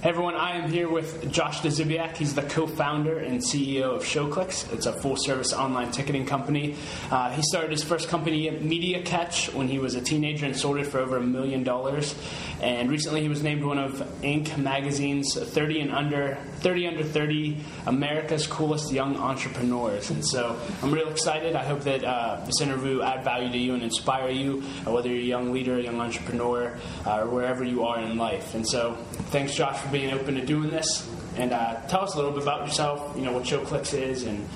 Hey everyone, I am here with Josh Dziabiak. He's the co-founder and CEO of ShowClix. It's a full-service online ticketing company. Uh, he started his first company, Mediacatch, when he was a teenager and sold it for over a million dollars. And recently, he was named one of Inc. magazine's 30 and under 30 under 30 America's coolest young entrepreneurs. And so, I'm real excited. I hope that uh, this interview add value to you and inspire you, uh, whether you're a young leader, a young entrepreneur, uh, or wherever you are in life. And so, thanks, Josh, for being open to doing this. And uh, tell us a little bit about yourself. You know what ShowClix is and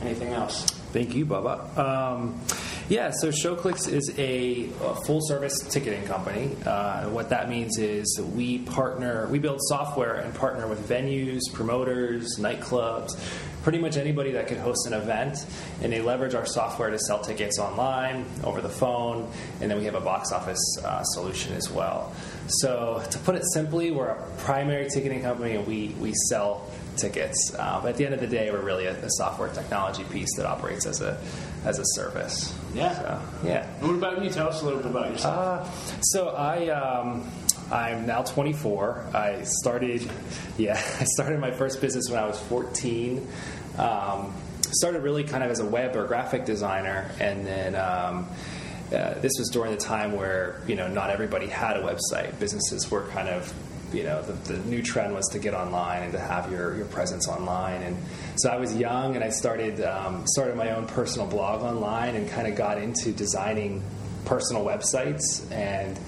anything else. Thank you, Bubba. Um, yeah, so ShowClix is a, a full service ticketing company. Uh, what that means is we partner, we build software and partner with venues, promoters, nightclubs, pretty much anybody that could host an event, and they leverage our software to sell tickets online, over the phone, and then we have a box office uh, solution as well. So, to put it simply, we're a primary ticketing company and we, we sell tickets. Uh, but at the end of the day, we're really a, a, software technology piece that operates as a as a service. Yeah. So, yeah. What about you? Tell us a little bit about yourself. Uh, so I. Um, I'm now 24. I started, yeah, I started my first business when I was 14. Um, started really kind of as a web or graphic designer, and then um, uh, this was during the time where you know not everybody had a website. Businesses were kind of you know the, the, new trend was to get online and to have your, your presence online and so i was young and i started um, started my own personal blog online and kind of got into designing personal websites and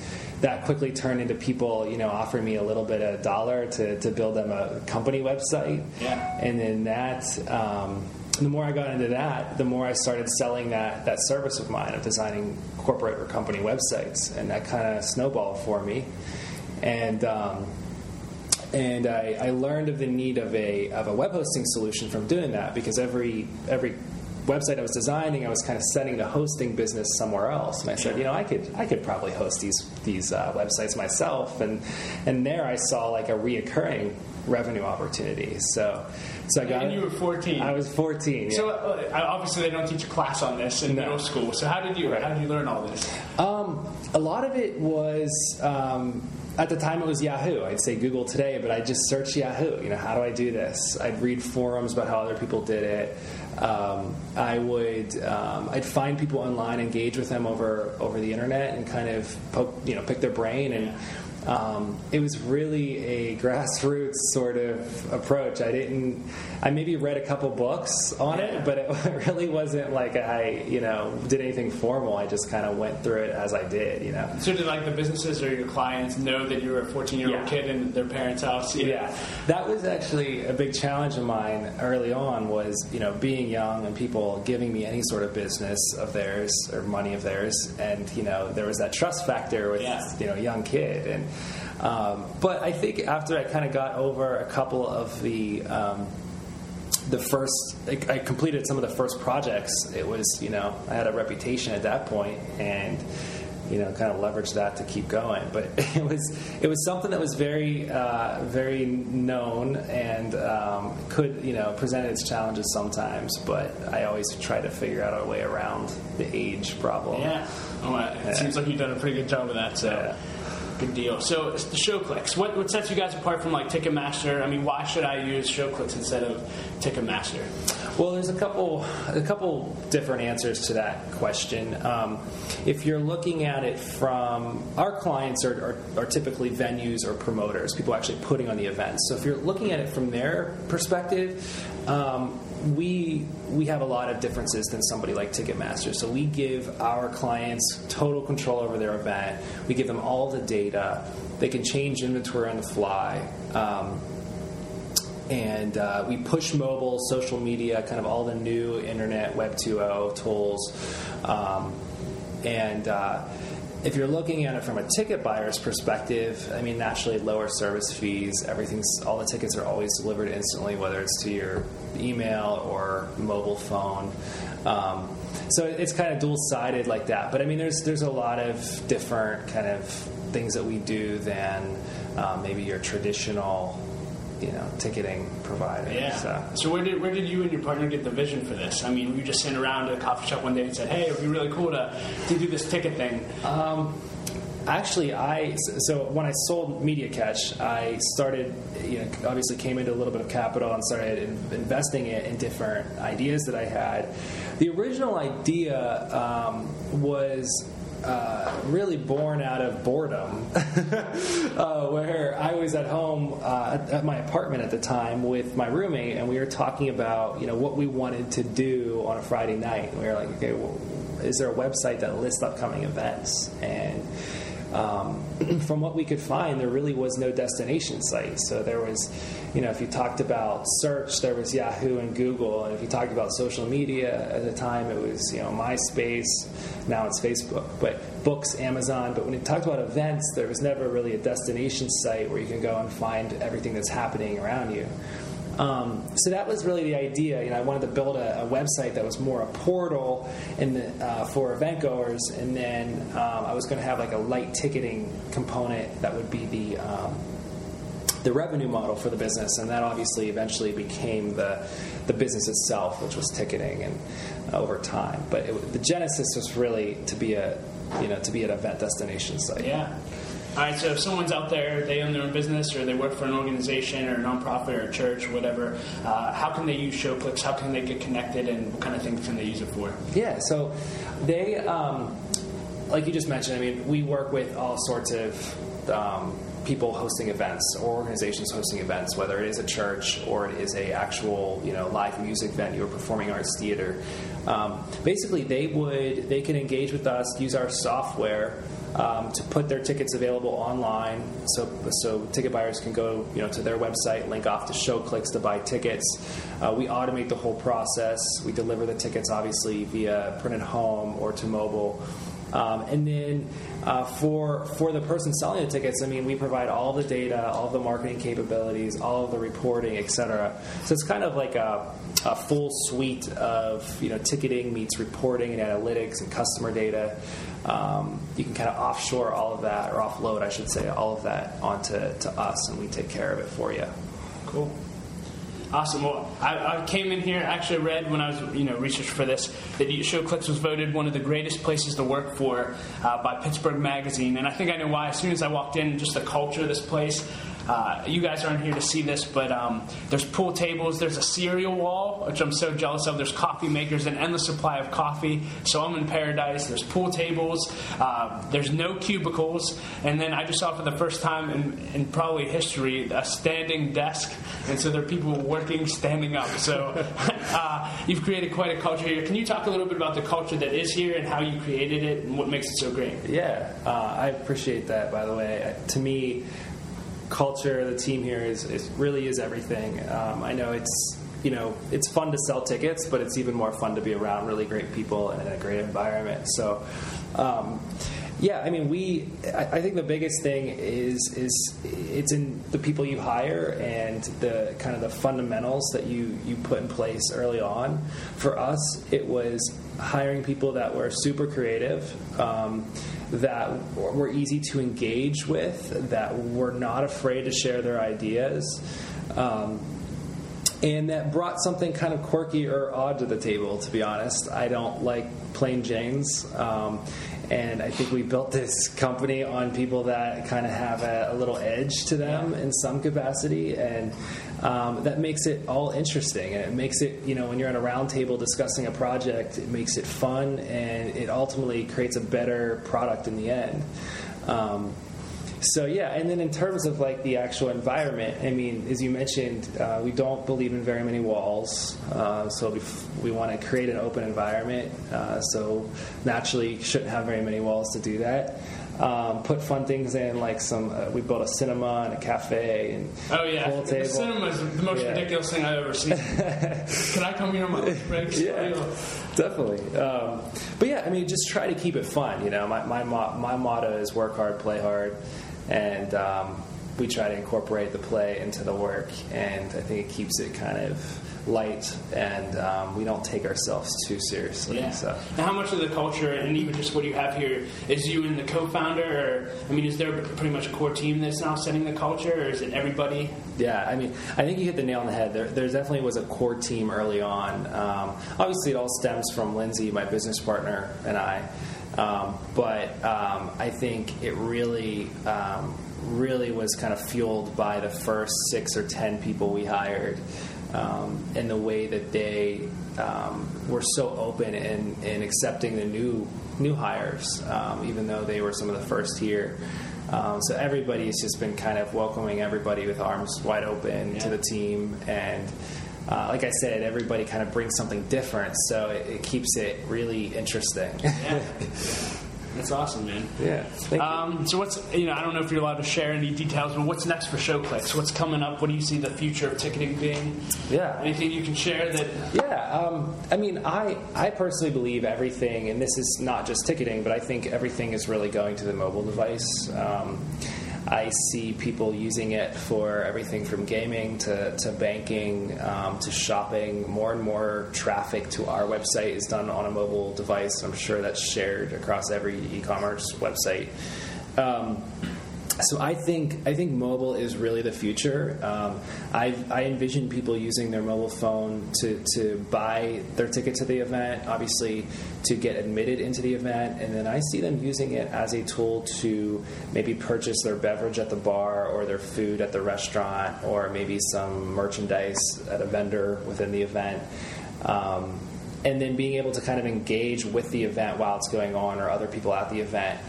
that quickly turned into people, you know, offering me a little bit of a dollar to, to build them a company website. Yeah. And then that, um, the more I got into that, the more I started selling that that service of mine of designing corporate or company websites, and that kind of snowballed for me and um, and I, I, learned of the need of a of a web hosting solution from doing that because every every website I was designing, I was kind of setting the hosting business somewhere else, and I said, you know, I could I could probably host these these uh, websites myself, and and there I saw like a reoccurring revenue opportunity. So, so I got. And you were 14. I was 14. Yeah. So uh, obviously they don't teach a class on this in no. middle school. So how did you right. how did you learn all this? Um, a lot of it was. Um, at the time it was Yahoo. I'd say Google today, but I just search Yahoo. You know, how do I do this? I'd read forums about how other people did it. Um, I would um, I'd find people online, engage with them over over the internet, and kind of poke, you know pick their brain and um, it was really a grassroots sort of approach. I didn't. I maybe read a couple books on yeah. it, but it really wasn't like I, you know, did anything formal. I just kind of went through it as I did, you know. So did like the businesses or your clients know that you were a 14 year old kid in their parents' house? Yeah. yeah, that was actually a big challenge of mine early on. Was you know being young and people giving me any sort of business of theirs or money of theirs, and you know there was that trust factor with you know young kid and um, but I think after I kind of got over a couple of the um, the first, I completed some of the first projects. It was, you know, I had a reputation at that point, and you know, kind of leveraged that to keep going. But it was it was something that was very uh, very known and um, could you know present its challenges sometimes. But I always try to figure out a way around the age problem. Yeah, well, it yeah. seems like you've done a pretty good job of that. So. Yeah. Good deal. So the ShowClix. What, what sets you guys apart from like Ticketmaster? I mean, why should I use ShowClix instead of Ticketmaster? Well, there's a couple a couple different answers to that question. Um, if you're looking at it from our clients are, are, are, typically venues or promoters, people actually putting on the events. So if you're looking at it from their perspective, um, we we have a lot of differences than somebody like Ticketmaster. So we give our clients total control over their event. We give them all the data. They can change inventory on the fly. Um, and uh, we push mobile, social media, kind of all the new internet Web 2.0 tools. Um, and uh, if you're looking at it from a ticket buyer's perspective, I mean, naturally, lower service fees. Everything's all the tickets are always delivered instantly, whether it's to your email or mobile phone. Um, so it's kind of dual sided like that. But I mean, there's there's a lot of different kind of things that we do than um, maybe your traditional you know ticketing provider. Yeah. So. so, where did where did you and your partner get the vision for this? I mean, you just sitting around at a coffee shop one day and said, "Hey, it'd be really cool to to do this ticket thing." Um, actually, I so when I sold Mediacatch, I started, you know, obviously came into a little bit of capital and started investing it in different ideas that I had. The original idea um, was uh, really born out of boredom, uh, where I was at home uh, at, at, my apartment at the time with my roommate, and we were talking about you know what we wanted to do on a Friday night. And we were like, okay, well, is there a website that lists upcoming events? And um, from what we could find, there really was no destination site. So there was, you know, if you talked about search, there was Yahoo and Google, and if you talked about social media at the time, it was you know MySpace. Now it's Facebook, but books, Amazon. But when you talked about events, there was never really a destination site where you can go and find everything that's happening around you. Um, so that was really the idea. You know, I wanted to build a, a website that was more a portal the, uh, for event goers, and then um, I was going to have like a light ticketing component that would be the um, the revenue model for the business, and that obviously eventually became the the business itself, which was ticketing, and uh, over time. But it, the genesis was really to be a you know to be an event destination site. Yeah. All right, so if someone's out there, they own their own business or they work for an organization or a nonprofit or a church or whatever, uh, how can they use ShowClix? How can they get connected and what kind of things can they use it for? Yeah, so they, um, like you just mentioned, I mean, we work with all sorts of um, people hosting events or organizations hosting events, whether it is a church or it is a actual you know live music venue or performing arts theater. Um, basically, they would they can engage with us, use our software um, to put their tickets available online, so so ticket buyers can go you know to their website, link off to ShowClix to buy tickets. Uh, we automate the whole process. We deliver the tickets obviously via printed home or to mobile. Um, and then uh, for for the person selling the tickets, I mean, we provide all the data, all the marketing capabilities, all the reporting, etc. So it's kind of like a, a full suite of you know ticketing meets reporting and analytics and customer data. Um, you can kind of offshore all of that, or offload, I should say, all of that onto to us, and we take care of it for you. Cool. Awesome. Well, I, I, came in here. Actually, read when I was you know researching for this that ShowClix was voted one of the greatest places to work for uh, by Pittsburgh Magazine, and I think I know why. As soon as I walked in, just the culture of this place, uh, you guys aren't here to see this, but um, there's pool tables. There's a cereal wall, which I'm so jealous of. There's coffee makers, an endless supply of coffee. So I'm in paradise. There's pool tables. Uh, there's no cubicles. And then I just saw for the first time in, in, probably history a standing desk. And so there are people working standing up. So uh, you've created quite a culture here. Can you talk a little bit about the culture that is here and how you created it and what makes it so great? Yeah, uh, I appreciate that, by the way. To me, culture, the team here is, is really is everything. Um, I know it's you know it's fun to sell tickets, but it's even more fun to be around really great people and in a great environment. So. Um, yeah, I mean, we. I, I think the biggest thing is is it's in the people you hire and the kind of the fundamentals that you you put in place early on. For us, it was hiring people that were super creative. Um, that were easy to engage with, that were not afraid to share their ideas, um, and that brought something kind of quirky or odd to the table, to be honest. I don't like plain Janes. Um, and I think we built this company on people that kind of have a, a little edge to them in some capacity, and um, that makes it all interesting. And it makes it, you know, when you're at a roundtable discussing a project, it makes it fun, and it ultimately creates a better product in the end. Um, so yeah, and then in terms of like the actual environment, I mean, as you mentioned, uh, we don't believe in very many walls, uh, so we, we want to create an open environment. Uh, so naturally, you shouldn't have very many walls to do that. Um, put fun things in, like some. Uh, we built a cinema and a cafe and oh yeah, pool table. the cinema is the most yeah. ridiculous thing I've ever seen. Can I come here on my breaks? yeah, definitely. Um, but yeah, I mean, just try to keep it fun. You know, my my my motto is work hard, play hard and um, we try to incorporate the play into the work, and I think it keeps it kind of light, and um, we don't take ourselves too seriously. Yeah. So. And how much of the culture, and even just what you have here, is you and the co-founder? Or I mean, is there pretty much a core team that's now setting the culture, or is it everybody? Yeah, I mean, I think you hit the nail on the head. There, there definitely was a core team early on. Um, obviously, it all stems from Lindsay, my business partner, and I Um, but um, I think it really, um, really was kind of fueled by the first six or ten people we hired, um, and the way that they um, were so open in, in accepting the new new hires, um, even though they were some of the first here. Um, so everybody has just been kind of welcoming everybody with arms wide open to the team, and uh, like I said, everybody kind of brings something different, so it, it keeps it really interesting. Yeah. That's awesome, man. yeah. Um, so what's you know I don't know if you're allowed to share any details, but what's next for ShowClix? What's coming up? What do you see the future of ticketing being? Yeah. Anything you can share that? Yeah, um, I mean, I, I personally believe everything, and this is not just ticketing, but I think everything is really going to the mobile device. Um, I see people using it for everything from gaming to, to banking um, to shopping. More and more traffic to our website is done on a mobile device. I'm sure that's shared across every e commerce website. Um, so I think I think mobile is really the future. Um, I, I envision people using their mobile phone to, to buy their ticket to the event, obviously to get admitted into the event, and then I see them using it as a tool to maybe purchase their beverage at the bar or their food at the restaurant or maybe some merchandise at a vendor within the event. Um, and then being able to kind of engage with the event while it's going on or other people at the event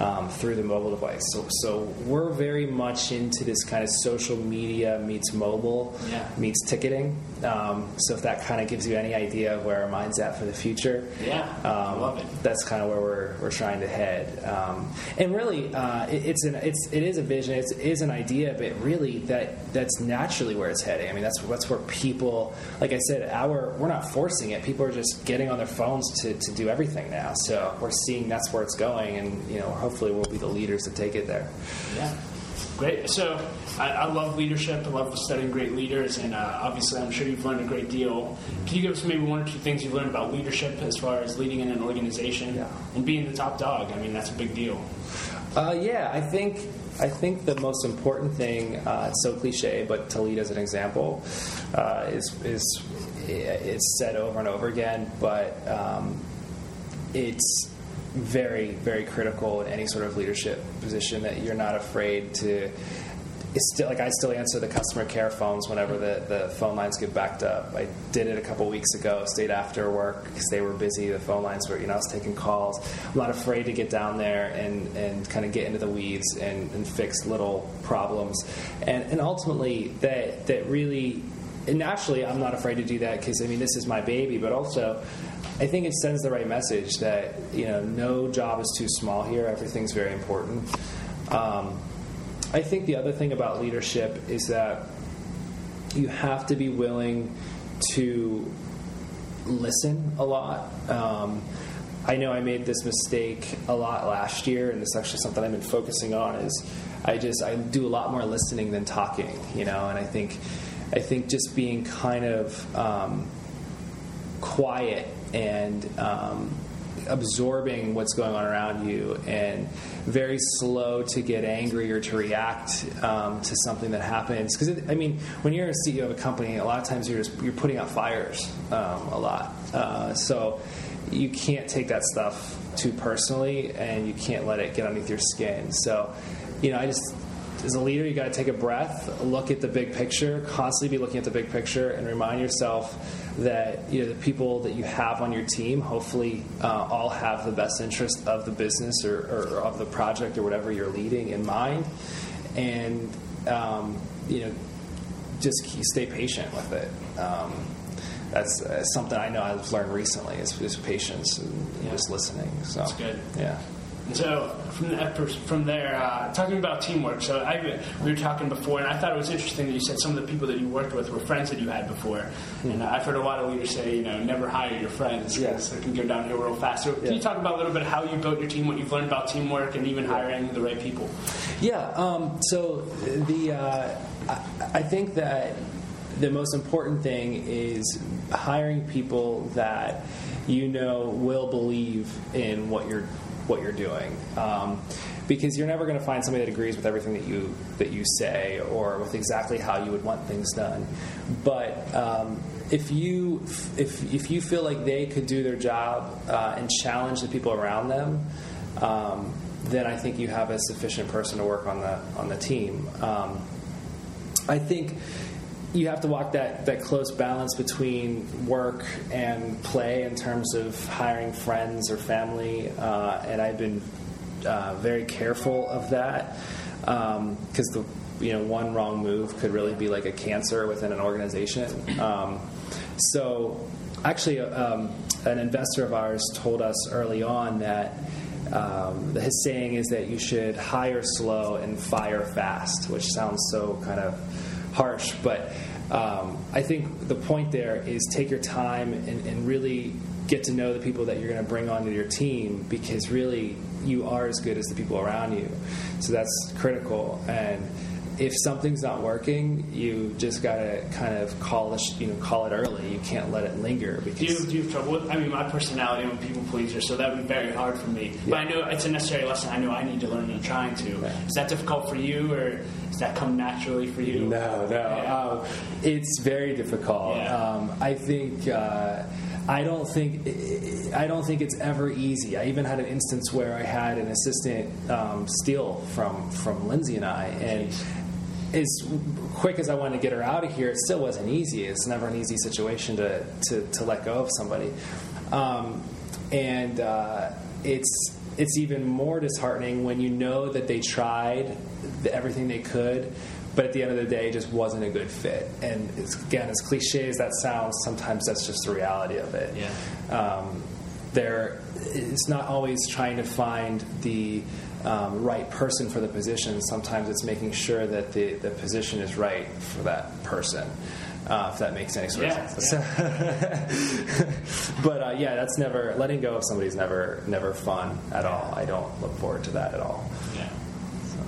um, through the mobile device. So, so we're very much into this kind of social media meets mobile Yeah. meets ticketing. Um, so if that kind of gives you any idea of where our mind's at for the future, Yeah, um, love it. That's kind of where we're, we're trying to head. Um, and really, uh, it, it's an it's it is a vision, it's, it is an idea, but really that that's naturally where it's heading. I mean, that's that's where people, like I said, our we're not forcing it. People are just getting on their phones to, to do everything now. So we're seeing that's where it's going, and you know, hopefully we'll be the leaders to take it there. Yeah. Great. So I, I love leadership. I love studying great leaders, and uh, obviously, I'm sure you've learned a great deal. Can you give us maybe one or two things you've learned about leadership as far as leading in an organization Yeah. and being the top dog? I mean, that's a big deal. Uh, yeah, I think I think the most important thing. Uh, it's so cliche, but to lead as an example uh, is is it's said over and over again, but um, it's very very critical in any sort of leadership position that you're not afraid to. It's still like I still answer the customer care phones whenever the, the phone lines get backed up. I did it a couple weeks ago. Stayed after work because they were busy. The phone lines were, you know, I was taking calls. I'm not afraid to get down there and, and kind of get into the weeds and, and fix little problems. And, and ultimately, that that really, and naturally, I'm not afraid to do that because I mean, this is my baby. But also, I think it sends the right message that you know, no job is too small here. Everything's very important. Um, I think the other thing about leadership is that you have to be willing to listen a lot. Um, I know I made this mistake a lot last year, and it's actually something I've been focusing on. Is I just I do a lot more listening than talking, you know, and I think I think just being kind of um, quiet and um, absorbing what's going on around you and very slow to get angry or to react um, to something that happens. Because i mean when you're a ceo of a company a lot of times you're just you're putting out fires um, a lot. Uh, so you can't take that stuff too personally and you can't let it get underneath your skin. So you know i just as a leader, you got to take a breath, look at the big picture, constantly be looking at the big picture, and remind yourself that you know the people that you have on your team hopefully uh, all have the best interest of the business or, or of the project or whatever you're leading in mind, and um, you know just stay patient with it. Um, that's uh, something I know I've learned recently is, is patience and Yeah. just listening. So That's good. Yeah. And so from from there, uh, talking about teamwork. So I, we were talking before, and I thought it was interesting that you said some of the people that you worked with were friends that you had before. And uh, I've heard a lot of leaders say, you know, never hire your friends because Yeah. it can go downhill real fast. So can Yeah. you talk about a little bit how you built your team, what you've learned about teamwork, and even hiring the right people? Yeah. Um, so the uh, I, I think that the most important thing is hiring people that you know will believe in what you're what you're doing. Um, because you're never going to find somebody that agrees with everything that you that you say or with exactly how you would want things done. But um, if you if if you feel like they could do their job uh, and challenge the people around them. Um, then I think you have a sufficient person to work on the on the team. Um, I think you have to walk that, that close balance between work and play in terms of hiring friends or family, uh, and I've been uh, very careful of that because um, the you know one wrong move could really be like a cancer within an organization. Um, so, actually, um, an investor of ours told us early on that. Um, his saying is that you should hire slow and fire fast, which sounds so kind of harsh, but um, I think the point there is take your time and, and really get to know the people that you're going to bring onto your team because really you are as good as the people around you. So that's critical. And if something's not working, you just gotta kind of call it, you know, call it early. You can't let it linger because. Do you, do you have trouble with? I mean, my personality, I'm a people pleaser, so that would be very hard for me. Yeah. But I know it's a necessary lesson. I know I need to learn, and I'm trying to. Yeah. Is that difficult for you, or does that come naturally for you? No, no. Yeah. Um, it's very difficult. Um, I think. Uh, I don't think I don't think it's ever easy. I even had an instance where I had an assistant um, steal from from Lindsay and I, and as quick as I wanted to get her out of here, it still wasn't easy. It's never an easy situation to, to, to let go of somebody. Um, and uh, it's, it's even more disheartening when you know that they tried everything they could, but at the end of the day, it just wasn't a good fit. And again, as cliche as that sounds, sometimes that's just the reality of it. Yeah. Um, there, it's not always trying to find the um, right person for the position. Sometimes it's making sure that the, the position is right for that person. Uh, if that makes any sort yeah, of sense. Yeah. but uh, yeah, that's never letting go of somebody's never never fun at all. I don't look forward to that at all. Yeah.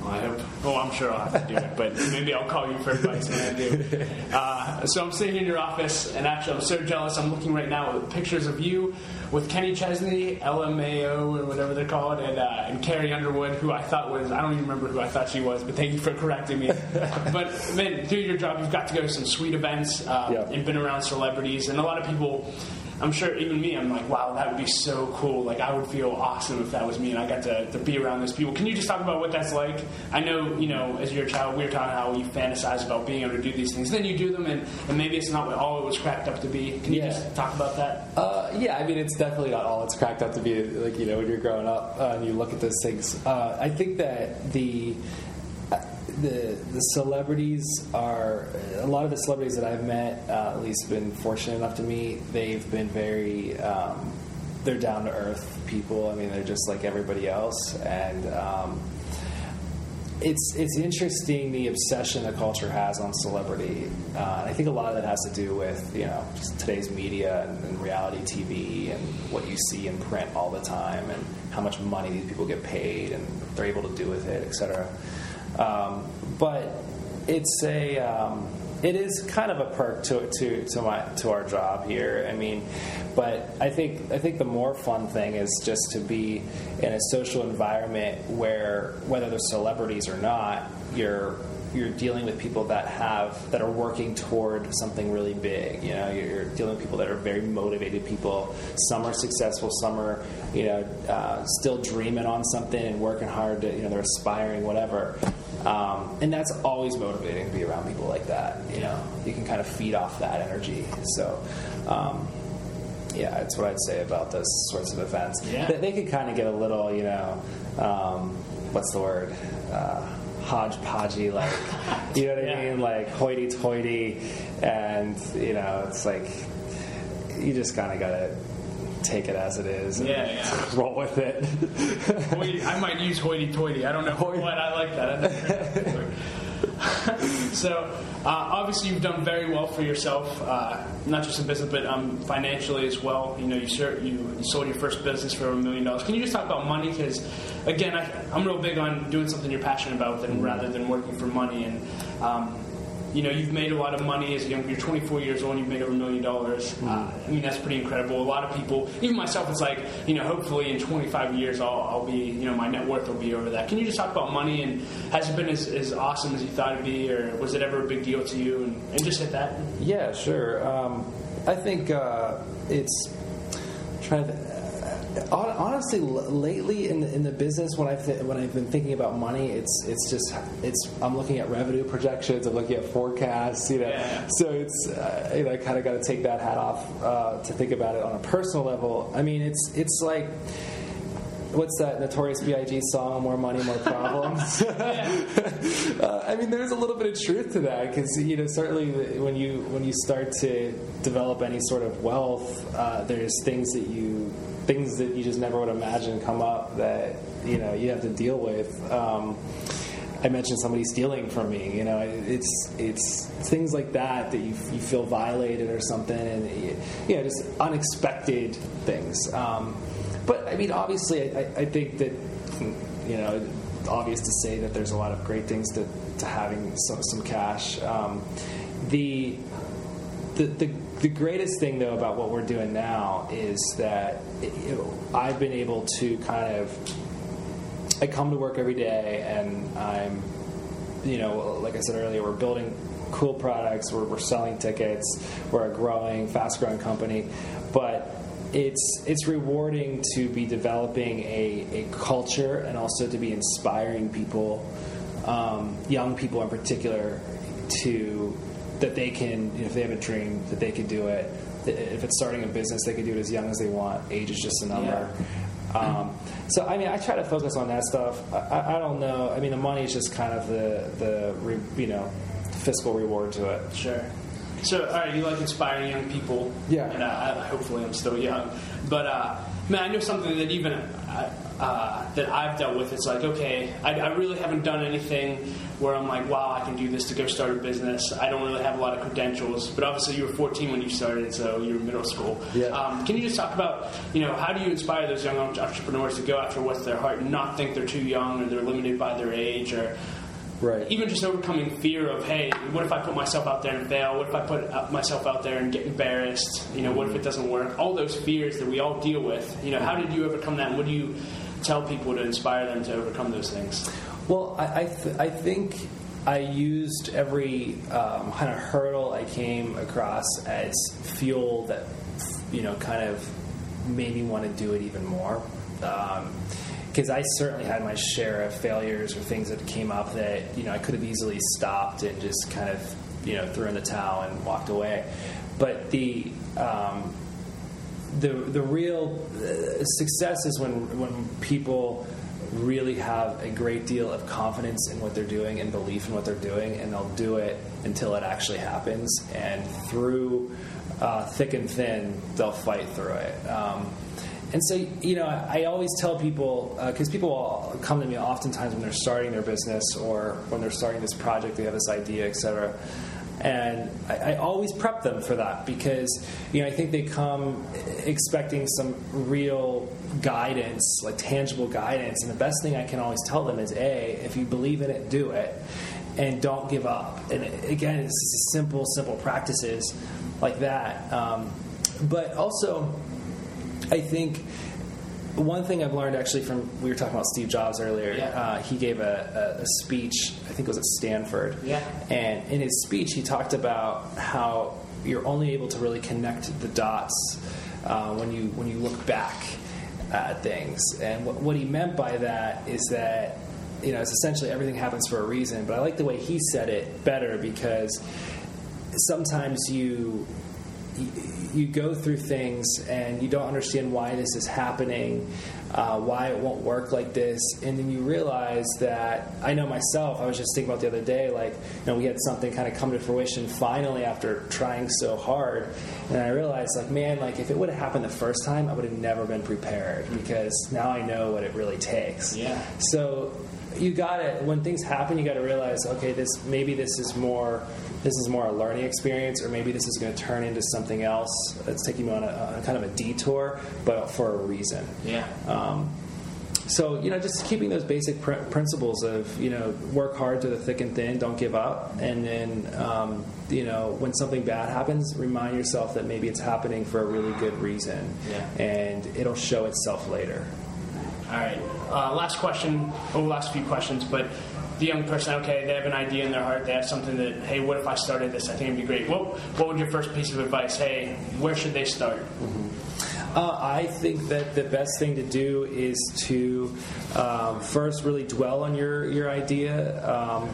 I hope. Well, I'm sure I'll have to do it, but maybe I'll call you for advice when I do. Uh, so I'm sitting in your office, and actually, I'm so jealous. I'm looking right now at pictures of you with Kenny Chesney, LMAO, or whatever they're called, and, uh, and Carrie Underwood, who I thought was, I don't even remember who I thought she was, but thank you for correcting me. but, man, do your job. You've got to go to some sweet events uh, yeah. and been around celebrities, and a lot of people I'm sure even me, I'm like, wow, that would be so cool. Like, I would feel awesome if that was me and I got to, to be around those people. Can you just talk about what that's like? I know, you know, as you're a child, we were talking about how you fantasize about being able to do these things. Then you do them, and, and maybe it's not what all it was cracked up to be. Can you yeah. just talk about that? Uh, yeah, I mean, it's definitely not all it's cracked up to be. Like, you know, when you're growing up uh, and you look at those things. Uh, I think that the the the celebrities are a lot of the celebrities that I've met, uh, at least been fortunate enough to meet. They've been very um, they're down to earth people. I mean, they're just like everybody else, and um, it's it's interesting the obsession the culture has on celebrity. Uh, I think a lot of that has to do with you know today's media and, and, reality TV and what you see in print all the time and how much money these people get paid and they're able to do with it, et cetera. Um, but it's a um, it is kind of a perk to to to my to our job here. I mean, but I think I think the more fun thing is just to be in a social environment where whether they're celebrities or not, you're you're dealing with people that have that are working toward something really big. You know, you're dealing with people that are very motivated people. Some are successful, some are you know uh, still dreaming on something and working hard to you know they're aspiring, whatever. Um, and that's always motivating to be around people like that. You know, you can kind of feed off that energy. So. Um, yeah, that's what I'd say about those sorts of events. Yeah. They, they could kind of get a little, you know, um, what's the word? Uh, hodgepodgey, like you know what yeah. I mean, like hoity-toity, and you know, it's like you just kind of gotta take it as it is. yeah, yeah. roll with it. I might use hoity-toity. I don't know what I like that. so uh, obviously you've done very well for yourself, uh, not just in business but um, financially as well. You know, you, you, you sold your first business for a million dollars. Can you just talk about money? Because again, I, am real big on doing something you're passionate about than, rather than working for money. And um, you know, you've made a lot of money as a young. You're 24 years old. You've made over a million dollars. Uh, I mean, that's pretty incredible. A lot of people, even myself, it's like, you know, hopefully in 25 years, I'll, I'll be, you know, my net worth will be over that. Can you just talk about money and has it been as, as awesome as you thought it'd be, or was it ever a big deal to you? And, and just hit that. Yeah, sure. Um, I think uh, it's trying to. Hon- Honestly, lately in the, in the business, when I've th- when I've been thinking about money, it's it's just it's I'm looking at revenue projections, I'm looking at forecasts, you know. Yeah. So it's uh, you know I kind of got to take that hat off uh, to think about it on a personal level. I mean, it's it's like what's that notorious B.I.G. song? More money, more problems. uh, I mean, there's a little bit of truth to that because you know certainly when you when you start to develop any sort of wealth, uh, there's things that you things that you just never would imagine come up that you know you have to deal with. Um, I mentioned somebody stealing from me. You know, it's it's things like that that you, you feel violated or something, and you know, just unexpected things. Um, but I mean, obviously, I, I think that you know, obvious to say that there's a lot of great things to, to having some, some cash. Um, the, the the the greatest thing though about what we're doing now is that know, I've been able to kind of I come to work every day and I'm, you know, like I said earlier, we're building cool products, we're, we're selling tickets, we're a growing, fast growing company, but it's it's rewarding to be developing a, a culture and also to be inspiring people, um, young people in particular, to that they can, you know, if they have a dream, that they can do it. If it's starting a business, they can do it as young as they want. Age is just a number. Um, so I mean, I try to focus on that stuff. I, I, don't know. I mean, the money is just kind of the the re, you know fiscal reward to it. Sure. So, all right, you like inspiring young people. Yeah. And uh, hopefully I'm still young. But, uh, man, I know something that even uh, that I've dealt with. It's like, okay, I, I really haven't done anything where I'm like, wow, I can do this to go start a business. I don't really have a lot of credentials. But obviously, you were 14 when you started, so you were in middle school. Yeah. Um, can you just talk about, you know, how do you inspire those young entrepreneurs to go after what's their heart and not think they're too young or they're limited by their age or Right. even just overcoming fear of hey what if i put myself out there and fail what if i put myself out there and get embarrassed you know what if it doesn't work all those fears that we all deal with you know how did you overcome that and what do you tell people to inspire them to overcome those things Well, I I, th- I think I used every um, kind of hurdle I came across as fuel that you know kind of made me want to do it even more. Because I certainly had my share of failures or things that came up that you know I could have easily stopped and just kind of you know threw in the towel and walked away. But the um, the the real uh, success is when when people really have a great deal of confidence in what they're doing and belief in what they're doing, and they'll do it until it actually happens. And through uh, thick and thin, they'll fight through it. Um, and so, you know, I always tell people because people will come to me oftentimes when they're starting their business or when they're starting this project, they have this idea, et cetera. And I, I always prep them for that because, you know, I think they come expecting some real guidance, like tangible guidance. And the best thing I can always tell them is A, if you believe in it, do it. And don't give up. And again, it's just simple, simple practices like that. Um, but also, I think one thing I've learned actually from we were talking about Steve Jobs earlier. Yeah. Uh, he gave a, a, a speech, I think it was at Stanford. Yeah. And in his speech, he talked about how you're only able to really connect the dots uh, when you when you look back at things. And what, what he meant by that is that you know it's essentially everything happens for a reason. But I like the way he said it better because sometimes you you go through things and you don't understand why this is happening, uh, why it won't work like this, and then you realize that I know myself. I was just thinking about the other day, like you know, we had something kind of come to fruition finally after trying so hard, and I realized, like, man, like if it would have happened the first time, I would have never been prepared because now I know what it really takes. Yeah. So you got to when things happen, you got to realize, okay, this maybe this is more this is more a learning experience, or maybe this is going to turn into something else that's taking you on a, a kind of a detour, but for a reason. yeah Um, so you know, just keeping those basic pr- principles of you know, work hard to the thick and thin, don't give up, and then um, you know, when something bad happens, remind yourself that maybe it's happening for a really good reason, Yeah. and it'll show itself later. All right. Uh, last question, or last few questions, but the young person, okay, they have an idea in their heart, they have something that, hey, what if I started this? I think it'd be great. What, what would your first piece of advice? Hey, where should they start? Uh, I think that the best thing to do is to um, first really dwell on your your idea um,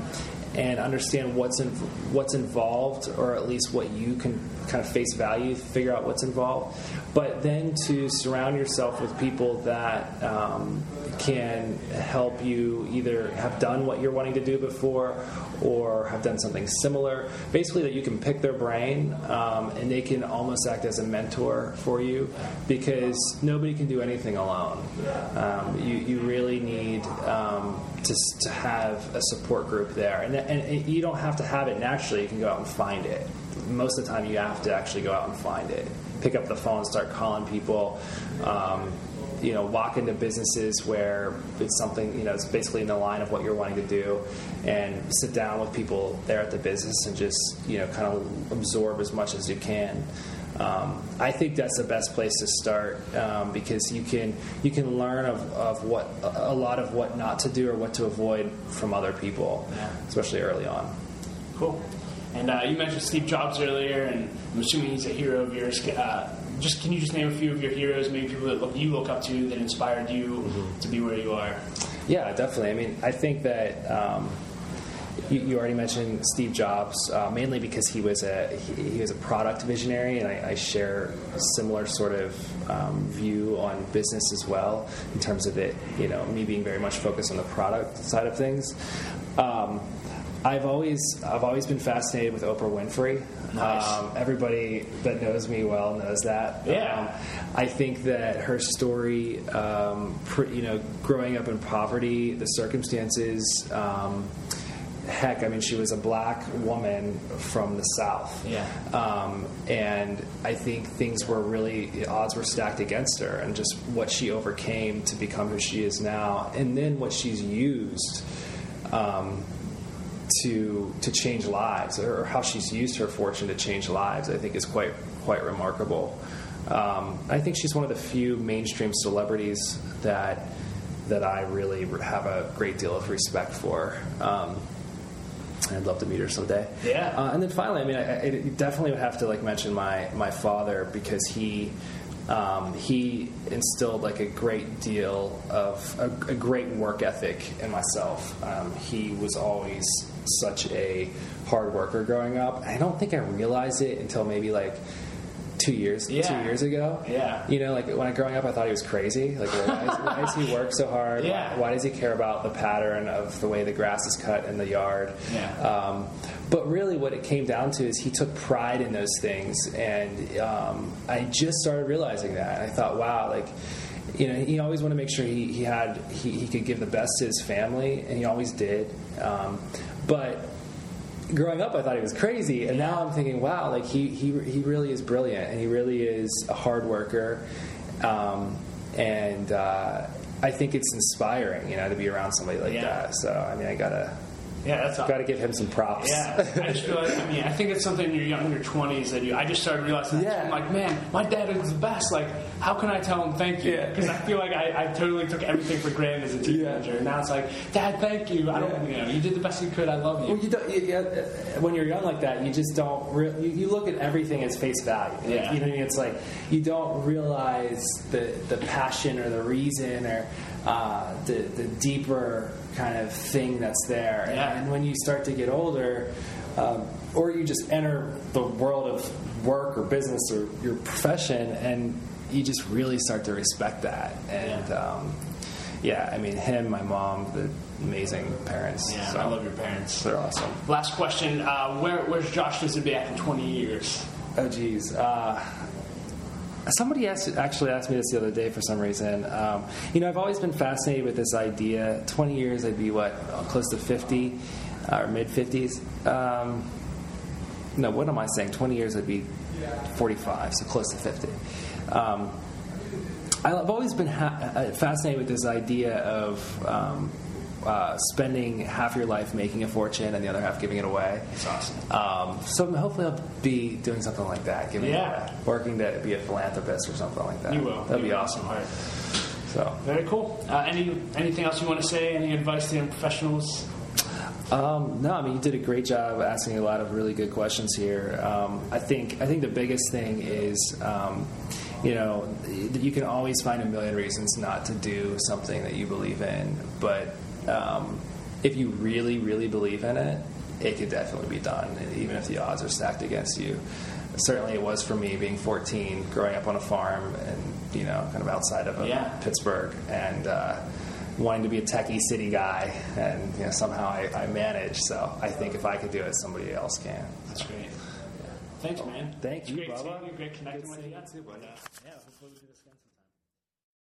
and understand what's in, what's involved, or at least what you can kind of face value, figure out what's involved. But then to surround yourself with people that um, can help you either have done what you're wanting to do before or have done something similar. Basically, that you can pick their brain um, and they can almost act as a mentor for you because nobody can do anything alone. Um, you, you really need um, to, to have a support group there. And, and you don't have to have it naturally, you can go out and find it. Most of the time, you have to actually go out and find it. Pick up the phone, start calling people. Um, you know, walk into businesses where it's something, you know, it's basically in the line of what you're wanting to do, and sit down with people there at the business and just, you know, kind of absorb as much as you can. Um, I think that's the best place to start um, because you can you can learn of, of what a lot of what not to do or what to avoid from other people, Yeah. especially early on. Cool. And uh, you mentioned Steve Jobs earlier, and I'm assuming he's a hero of yours. Uh, just can you just name a few of your heroes, maybe people that you look up to that inspired you to be where you are? Yeah, definitely. I mean, I think that um, you, you already mentioned Steve Jobs, uh, mainly because he was a he, he was a product visionary, and I, I share a similar sort of um, view on business as well, in terms of it. You know, me being very much focused on the product side of things. Um, I've always I've always been fascinated with Oprah Winfrey. Nice. Um, everybody that knows me well knows that. Yeah. Um, I think that her story, um, pr- you know, growing up in poverty, the circumstances. Um, heck, I mean, she was a black woman from the South. Yeah. Um, and I think things were really, the odds were stacked against her, and just what she overcame to become who she is now, and then what she's used. Um, to to change lives, or how she's used her fortune to change lives, I think is quite quite remarkable. Um, I think she's one of the few mainstream celebrities that that I really have a great deal of respect for. Um, I'd love to meet her someday. Yeah. Uh, and then finally, I mean, I, I definitely would have to like mention my my father because he um, he instilled like a great deal of a, a great work ethic in myself. Um, he was always such a hard worker growing up. I don't think I realized it until maybe like two years Yeah. two years ago. Yeah. You know, like when I growing up, I thought he was crazy. Like, why, is, why does he work so hard? Yeah. Why, why does he care about the pattern of the way the grass is cut in the yard? Yeah. Um, but really, what it came down to is he took pride in those things, and um, I just started realizing that. I thought, wow, like. You know, he always wanted to make sure he, he had he, he could give the best to his family, and he always did. Um, but growing up, I thought he was crazy, and now I'm thinking, wow, like he he he really is brilliant, and he really is a hard worker, um, and uh, I think it's inspiring, you know, to be around somebody like Yeah. that. So I mean, I gotta Yeah, that's gotta give him some props. Yeah, I just feel like, I mean, I think it's something in your young, in your 20s that you, I just started realizing. Yeah. I'm like, man, my dad is the best. Like, how can I tell him thank you? Yeah. Because I feel like I, I totally took everything for granted as a teenager. And now it's like, dad, thank you. I don't, you know, you did the best you could. I love you. Well, you don't. You, you, uh, when you're young like that, you just don't. Re- you, you look at everything as face value. Yeah. You know what I mean? It's like you don't realize the the passion or the reason or uh, the the deeper kind of thing that's there. And- Yeah. And, when you start to get older, um, or you just enter the world of work or business or your profession, and you just really start to respect that. And Yeah. um, yeah, I mean, him, my mom, the amazing parents. Yeah, so I love your parents. They're awesome. Last question: uh, Where, Where's Josh Dziabiak in 20 years? Oh, geez. Uh, somebody asked, actually asked me this the other day for some reason. Um, you know, I've always been fascinated with this idea. 20 years, I'd be what, close to 50 uh, or mid 50s. Um, no, what am I saying? 20 years, I'd be 45, so close to 50. Um, I've always been ha- uh, fascinated with this idea of um, uh, spending half your life making a fortune and the other half giving it away. It's awesome. Um, so hopefully I'll be doing something like that, giving Yeah. away, working to be a philanthropist or something like that. You will. That'd You be will. awesome. All right. So. Very cool. Uh, any anything else you want to say? Any advice to young professionals? Um, no, I mean you did a great job asking a lot of really good questions here. Um, I think I think the biggest thing is, um, you know, you can always find a million reasons not to do something that you believe in, but um, if you really, really believe in it, it could definitely be done, even if the odds are stacked against you. Certainly, it was for me being 14, growing up on a farm, and you know, kind of outside of Yeah. Pittsburgh, and. Uh, wanting to be a techie city guy, and you know, somehow I, I managed. So I think if I could do it, somebody else can. That's great. Thanks, man. Thank It's you, great Bubba. Great connecting with you. too, buddy. Uh, yeah, hopefully we do this again sometime.